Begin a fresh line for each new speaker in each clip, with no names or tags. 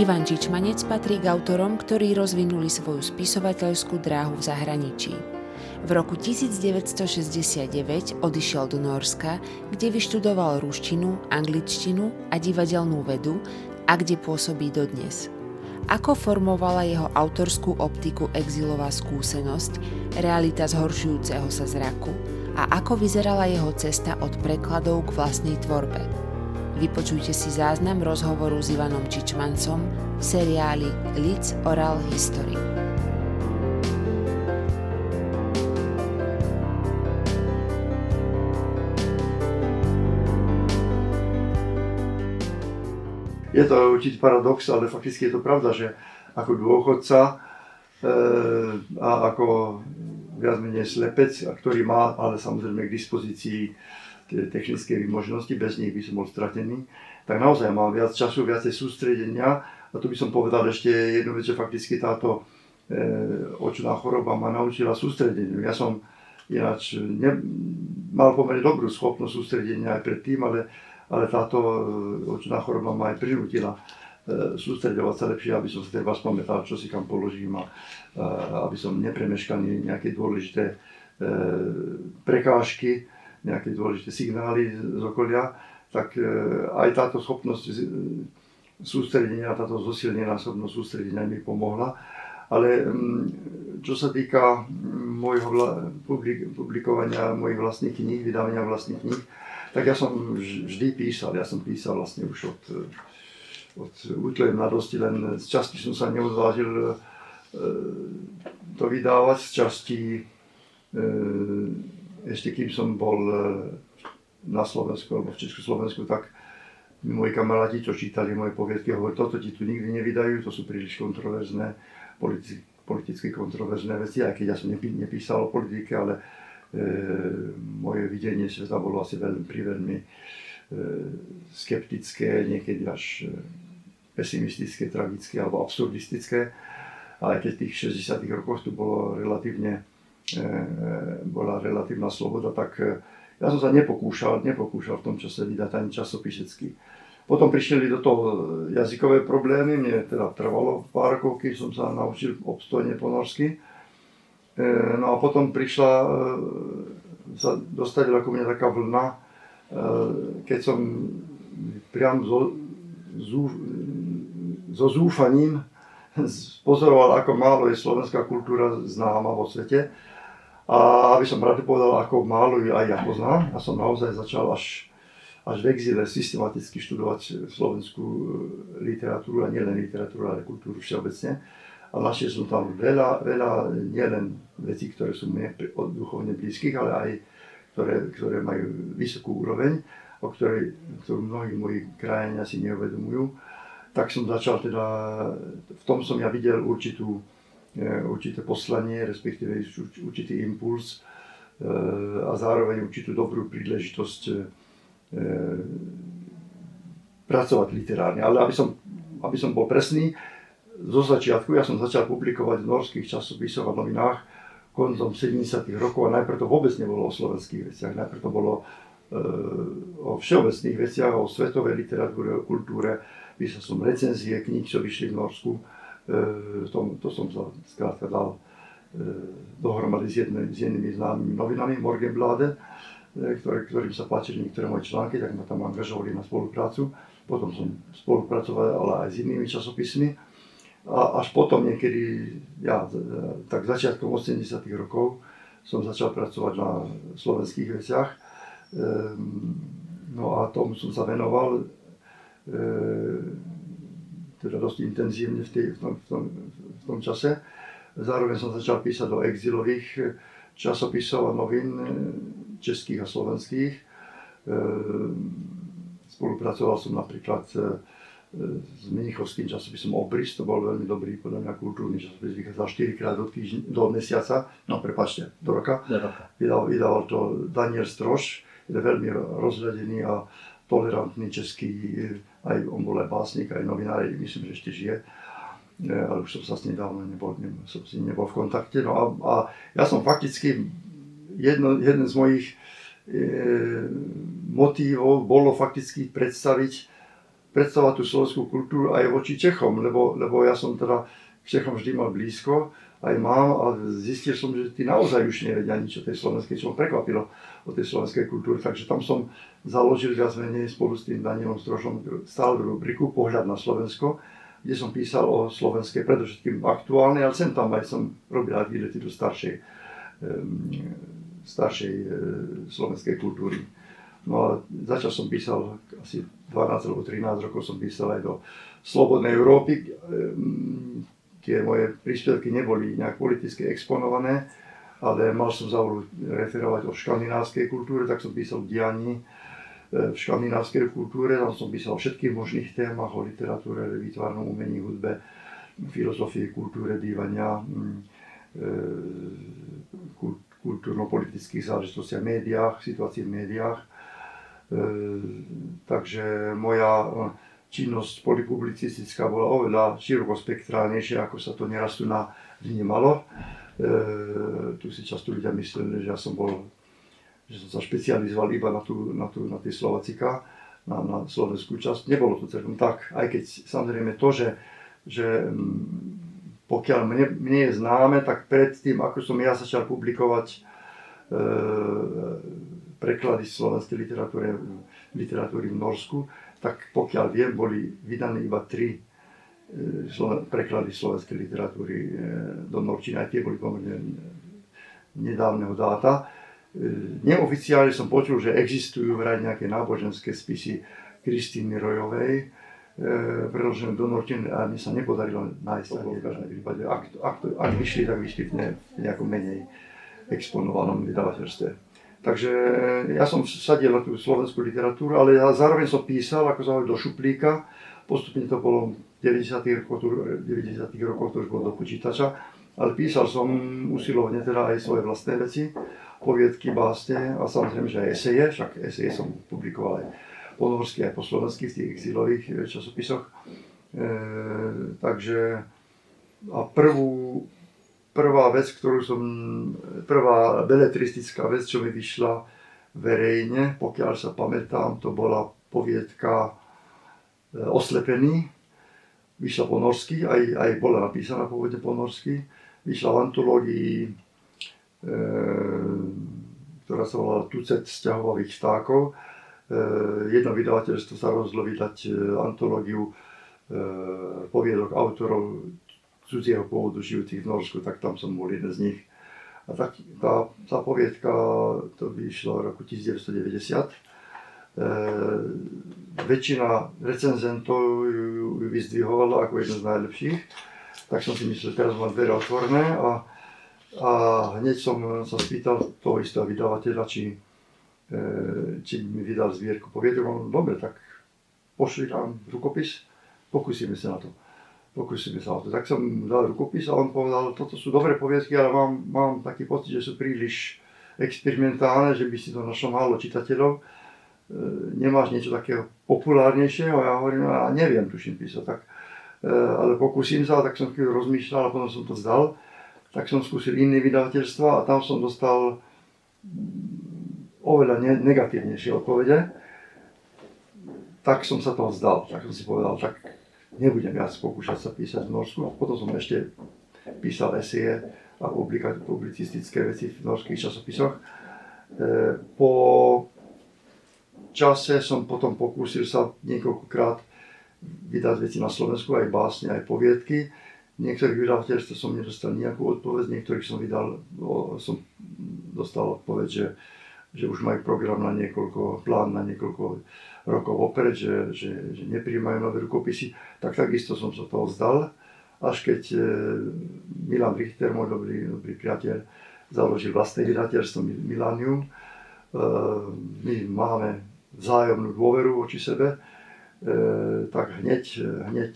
Ivan Čičmanec patrí k autorom, ktorí rozvinuli svoju spisovateľskú dráhu v zahraničí. V roku 1969 odišiel do Norska, kde vyštudoval ruštinu, angličtinu a divadelnú vedu a kde pôsobí dodnes. Ako formovala jeho autorskú optiku exilová skúsenosť, realita zhoršujúceho sa zraku a ako vyzerala jeho cesta od prekladov k vlastnej tvorbe. Vypočujte si záznam rozhovoru s Ivanom Čičmancom v seriáli Lids Oral History.
Je to určitý paradox, ale fakticky je to pravda, že ako dôchodca e, a ako viac menej slepec, ktorý má ale samozrejme k dispozícii technické možnosti, bez nich by som bol stratený, tak naozaj mám viac času, viacej sústredenia. A tu by som povedal ešte jednu vec, že fakticky táto e, očná choroba ma naučila sústredeniu. Ja som ináč ne, mal pomerne dobrú schopnosť sústredenia aj predtým, ale, ale táto e, očná choroba ma aj prinútila e, sústredovať sa lepšie, aby som sa treba spamätal, čo si kam položím a, aby som nepremeškal nejaké dôležité e, prekážky nejaké dôležité signály z okolia, tak e, aj táto schopnosť e, sústredenia, táto zosilnená schopnosť sústredenia mi pomohla. Ale mm, čo sa týka môjho publikovania mojich vlastných kníh, vydávania vlastných kníh, tak ja som vždy písal. Ja som písal vlastne už od, od útlejem mladosti, len z časti som sa neodvážil e, to vydávať, z časti ešte kým som bol e, na Slovensku alebo v Československu, tak mi moji kamaráti, čo čítali moje poviedky, hovorili, toto ti tu nikdy nevydajú, to sú príliš kontroverzné, politi- politicky kontroverzné veci, aj keď ja som nepí- nepísal o politike, ale e, moje videnie sveta bolo asi veľmi, priveľmi e, skeptické, niekedy až e, pesimistické, tragické alebo absurdistické. Ale keď v tých 60 rokoch tu bolo relatívne bola relatívna sloboda, tak e, ja som sa nepokúšal, nepokúšal v tom čase vydať ani časopisecký. Potom prišli do toho jazykové problémy, mne teda trvalo pár rokov, keď som sa naučil obstojne po norsky. E, no a potom prišla, sa dostavila ku mne taká vlna, keď som priam so, so zúfaním pozoroval, ako málo je slovenská kultúra známa vo svete a aby som rád povedal, ako málo ju aj ja poznám, ja som naozaj začal až, až v exile systematicky študovať slovenskú e, literatúru, a nielen literatúru, ale kultúru všeobecne. A našiel som tam veľa, veľa nielen vecí, ktoré sú mne duchovne blízkych, ale aj ktoré, ktoré majú vysokú úroveň, o ktorej, ktorú mnohí moji krajania si neuvedomujú. Tak som začal teda, v tom som ja videl určitú určité poslanie, respektíve určitý impuls e, a zároveň určitú dobrú príležitosť e, pracovať literárne. Ale aby som, aby som bol presný, zo začiatku ja som začal publikovať v norských časopisoch a novinách koncom 70. rokov a najprv to vôbec nebolo o slovenských veciach, najprv to bolo e, o všeobecných veciach, o svetovej literatúre, o kultúre, písal som recenzie kníh, čo vyšli v Norsku, E, tom, to som sa skrátka dal e, dohromady s, jedne, s jednými známymi novinami, Morgenblade, e, ktoré, ktorým sa páčili niektoré moje články, tak ma tam angažovali na spoluprácu. Potom som spolupracoval ale aj s inými časopismi. A až potom niekedy, ja, tak začiatkom 80 rokov som začal pracovať na slovenských veciach. No a tomu som sa venoval teda dosť intenzívne v, tej, v, tom, v, tom, v tom čase. Zároveň som začal písať do exilových eh, časopisov a novín eh, českých a slovenských. Eh, spolupracoval som napríklad s Minichovským časopisom Obrys, to bol veľmi dobrý, podľa mňa kultúrny časopis, vychádzal 4 krát do, týždň, do mesiaca, no prepačte, do roka. Do roka. Vydal, vydával to Daniel Stroš, je veľmi rozhľadený a tolerantný český aj on bol aj básnik, aj novinár, myslím, že ešte žije, e, ale už som sa s ním dávno nebol, nebol, som s ním nebol v kontakte. No a, a ja som fakticky, jedno, jeden z mojich e, motívov bolo fakticky predstaviť predstavovať tú slovenskú kultúru aj voči Čechom, lebo, lebo ja som teda k Čechom vždy mal blízko, aj mám a zistil som, že tí naozaj už nevedia nič o tej slovenskej, čo ma prekvapilo o tej slovenskej kultúre. Takže tam som založil viac menej spolu s tým Danielom Strošom stále rubriku Pohľad na Slovensko, kde som písal o slovenskej, predovšetkým aktuálnej, ale sem tam aj som robil aj výlety do staršej, staršej e, slovenskej kultúry. No a začal som písal asi 12 alebo 13 rokov som písal aj do Slobodnej Európy, tie moje príspevky neboli nejak politicky exponované, ale mal som záujem referovať o škandinávskej kultúre, tak som písal dianí e, v škandinávskej kultúre, tam som písal o všetkých možných témach, o literatúre, výtvarnom umení, hudbe, filozofii, kultúre, bývania, mm, e, kultúrno-politických záležitostiach, médiách, situácii v médiách. E, takže moja činnosť polipublicistická bola oveľa širokospektrálnejšia, ako sa to neraz tu na vnímalo. E, tu si často ľudia mysleli, že ja som bol, že som sa špecializoval iba na, tú, na, tú, na tie Slovacika, na, na slovenskú časť. Nebolo to celkom tak, aj keď samozrejme to, že, že mm, pokiaľ mne, mne je známe, tak predtým, ako som ja začal publikovať e, preklady slovenskej literatúry, literatúry v Norsku, tak pokiaľ viem, boli vydané iba tri e, preklady slovenskej literatúry e, do Norčiny, aj tie boli pomerne nedávneho dáta. E, neoficiálne som počul, že existujú vraj nejaké náboženské spisy Kristýny Rojovej, preložené do Norčiny a mi sa nepodarilo nájsť ani v každom prípade. Ak, ak, ak vyšli, tak vyšli v nejakom menej exponovanom vydavateľstve. Takže ja som sadil na tú slovenskú literatúru, ale ja zároveň som písal, ako sa do šuplíka. Postupne to bolo v 90. rokoch, 90. rokoch to už bolo do počítača. Ale písal som usilovne teda aj svoje vlastné veci, poviedky, básne a samozrejme, že aj eseje, však eseje som publikoval aj po norsky, aj po slovensky v tých exilových eh, časopisoch. E, takže a prvú, prvá vec, ktorú som, prvá beletristická vec, čo mi vyšla verejne, pokiaľ sa pamätám, to bola poviedka e, Oslepený. Vyšla po norsky, aj, aj bola napísaná pôvodne po norsky. Vyšla v antológii, e, ktorá sa volala Tucet sťahovavých vtákov. E, jedno vydavateľstvo sa rozhodlo vydať e, antológiu e, poviedok autorov cudzieho pôvodu žijúcich v Norsku, tak tam som bol jeden z nich. A tak tá, tá poviedka, to vyšlo v roku 1990. E, väčšina recenzentov ju, ju vyzdvihovala ako jednu z najlepších. Tak som si myslel, teraz mám dvere otvorené a, a hneď som sa spýtal toho istého vydavateľa, či, e, či mi vydal zbierku poviedok. On, dobre, tak pošli tam rukopis, pokúsime sa na to pokúsime sa o to. Tak som dal rukopis a on povedal, toto sú dobré poviedky, ale mám, mám taký pocit, že sú príliš experimentálne, že by si to našlo málo čitateľov. E, nemáš niečo takého populárnejšieho? Ja hovorím, ja neviem, tuším písať, tak, e, ale pokúsim sa, tak som chvíľu rozmýšľal a potom som to zdal. Tak som skúsil iné vydavateľstva a tam som dostal oveľa ne- negatívnejšie odpovede. Tak som sa toho vzdal, tak som si povedal, tak nebudem viac pokúšať sa písať v Norsku. A potom som ešte písal esie a publicistické veci v norských časopisoch. E, po čase som potom pokúsil sa niekoľkokrát vydať veci na Slovensku, aj básne, aj poviedky. Niektorých vydavateľstv som nedostal nejakú odpoveď, niektorých som vydal, som dostal odpoveď, že, že už majú program na niekoľko, plán na niekoľko rokov opred, že, že, že nepríjmajú nové rukopisy, tak takisto som sa toho vzdal. Až keď e, Milan Richter, môj dobrý, dobrý priateľ, založil vlastné vydateľstvo Milanium, e, my máme vzájomnú dôveru voči sebe, e, tak hneď, hneď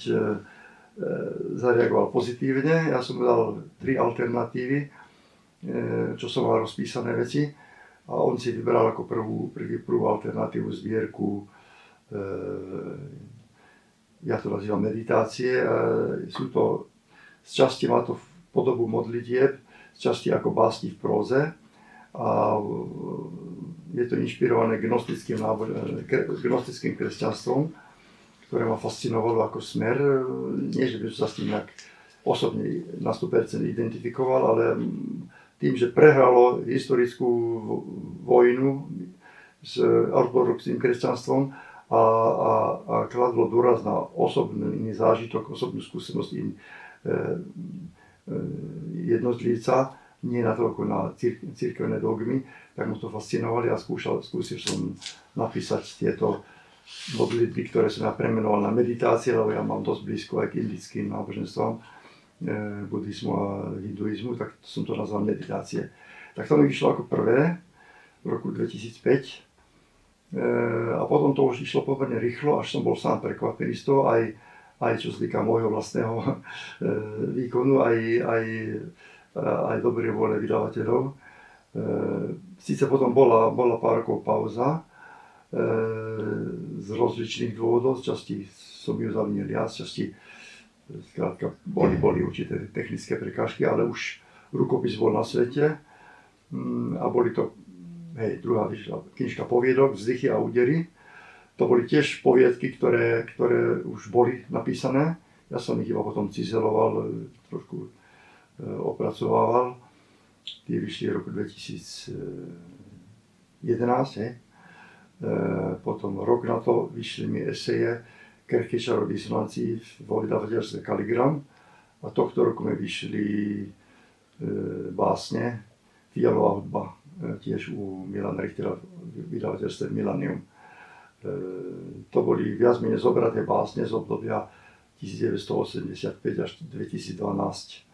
zareagoval pozitívne. Ja som dal tri alternatívy, čo som mal rozpísané veci a on si vybral ako prvú, prvú, prvú alternatívu zbierku E, ja to nazývam meditácie. E, sú to, z časti má to podobu modlitieb, z časti ako básni v próze a je to inšpirované gnostickým, nábo- gnostickým kresťanstvom. ktoré ma fascinovalo ako smer. Nie, že by som sa s tým nejak osobne na 100% identifikoval, ale tým, že prehralo historickú vojnu s ortodoxným kresťanstvom a, a, a kladlo dôraz na osobný zážitok, osobnú skúsenosť in, e, e, jednotlivca, nie natoľko na církevné dogmy, tak mu to fascinovali a skúšal, skúsil som napísať tieto modlitby, ktoré som ja premenoval na meditácie, lebo ja mám dosť blízko aj k indickým náboženstvám, buddhizmu a hinduizmu, tak som to nazval meditácie. Tak to mi vyšlo ako prvé v roku 2005 e, a potom to už išlo pomerne rýchlo, až som bol sám prekvapený z toho, aj, aj čo týka môjho vlastného e, výkonu, aj, aj, aj dobrej vôle vydavateľov. Sice potom bola, bola pár rokov pauza, z rozličných dôvodov, z časti som ju zavinil ja, časti skrátka boli, boli určité technické prekážky, ale už rukopis bol na svete mm, a boli to, hej, druhá knižka poviedok, vzdychy a údery. To boli tiež poviedky, ktoré, ktoré už boli napísané. Ja som ich iba potom cizeloval, trošku e, opracovával. Tie vyšli v roku 2011, hej. E, potom rok na to vyšli mi eseje Kerkešar o disonancii vo vydavateľstve Kaligram a tohto roku mi vyšli e, básne Fialová hudba e, tiež u Milana Richtera v vydavateľstve Milanium. To boli viac menej zobraté básne z obdobia 1985 až 2012.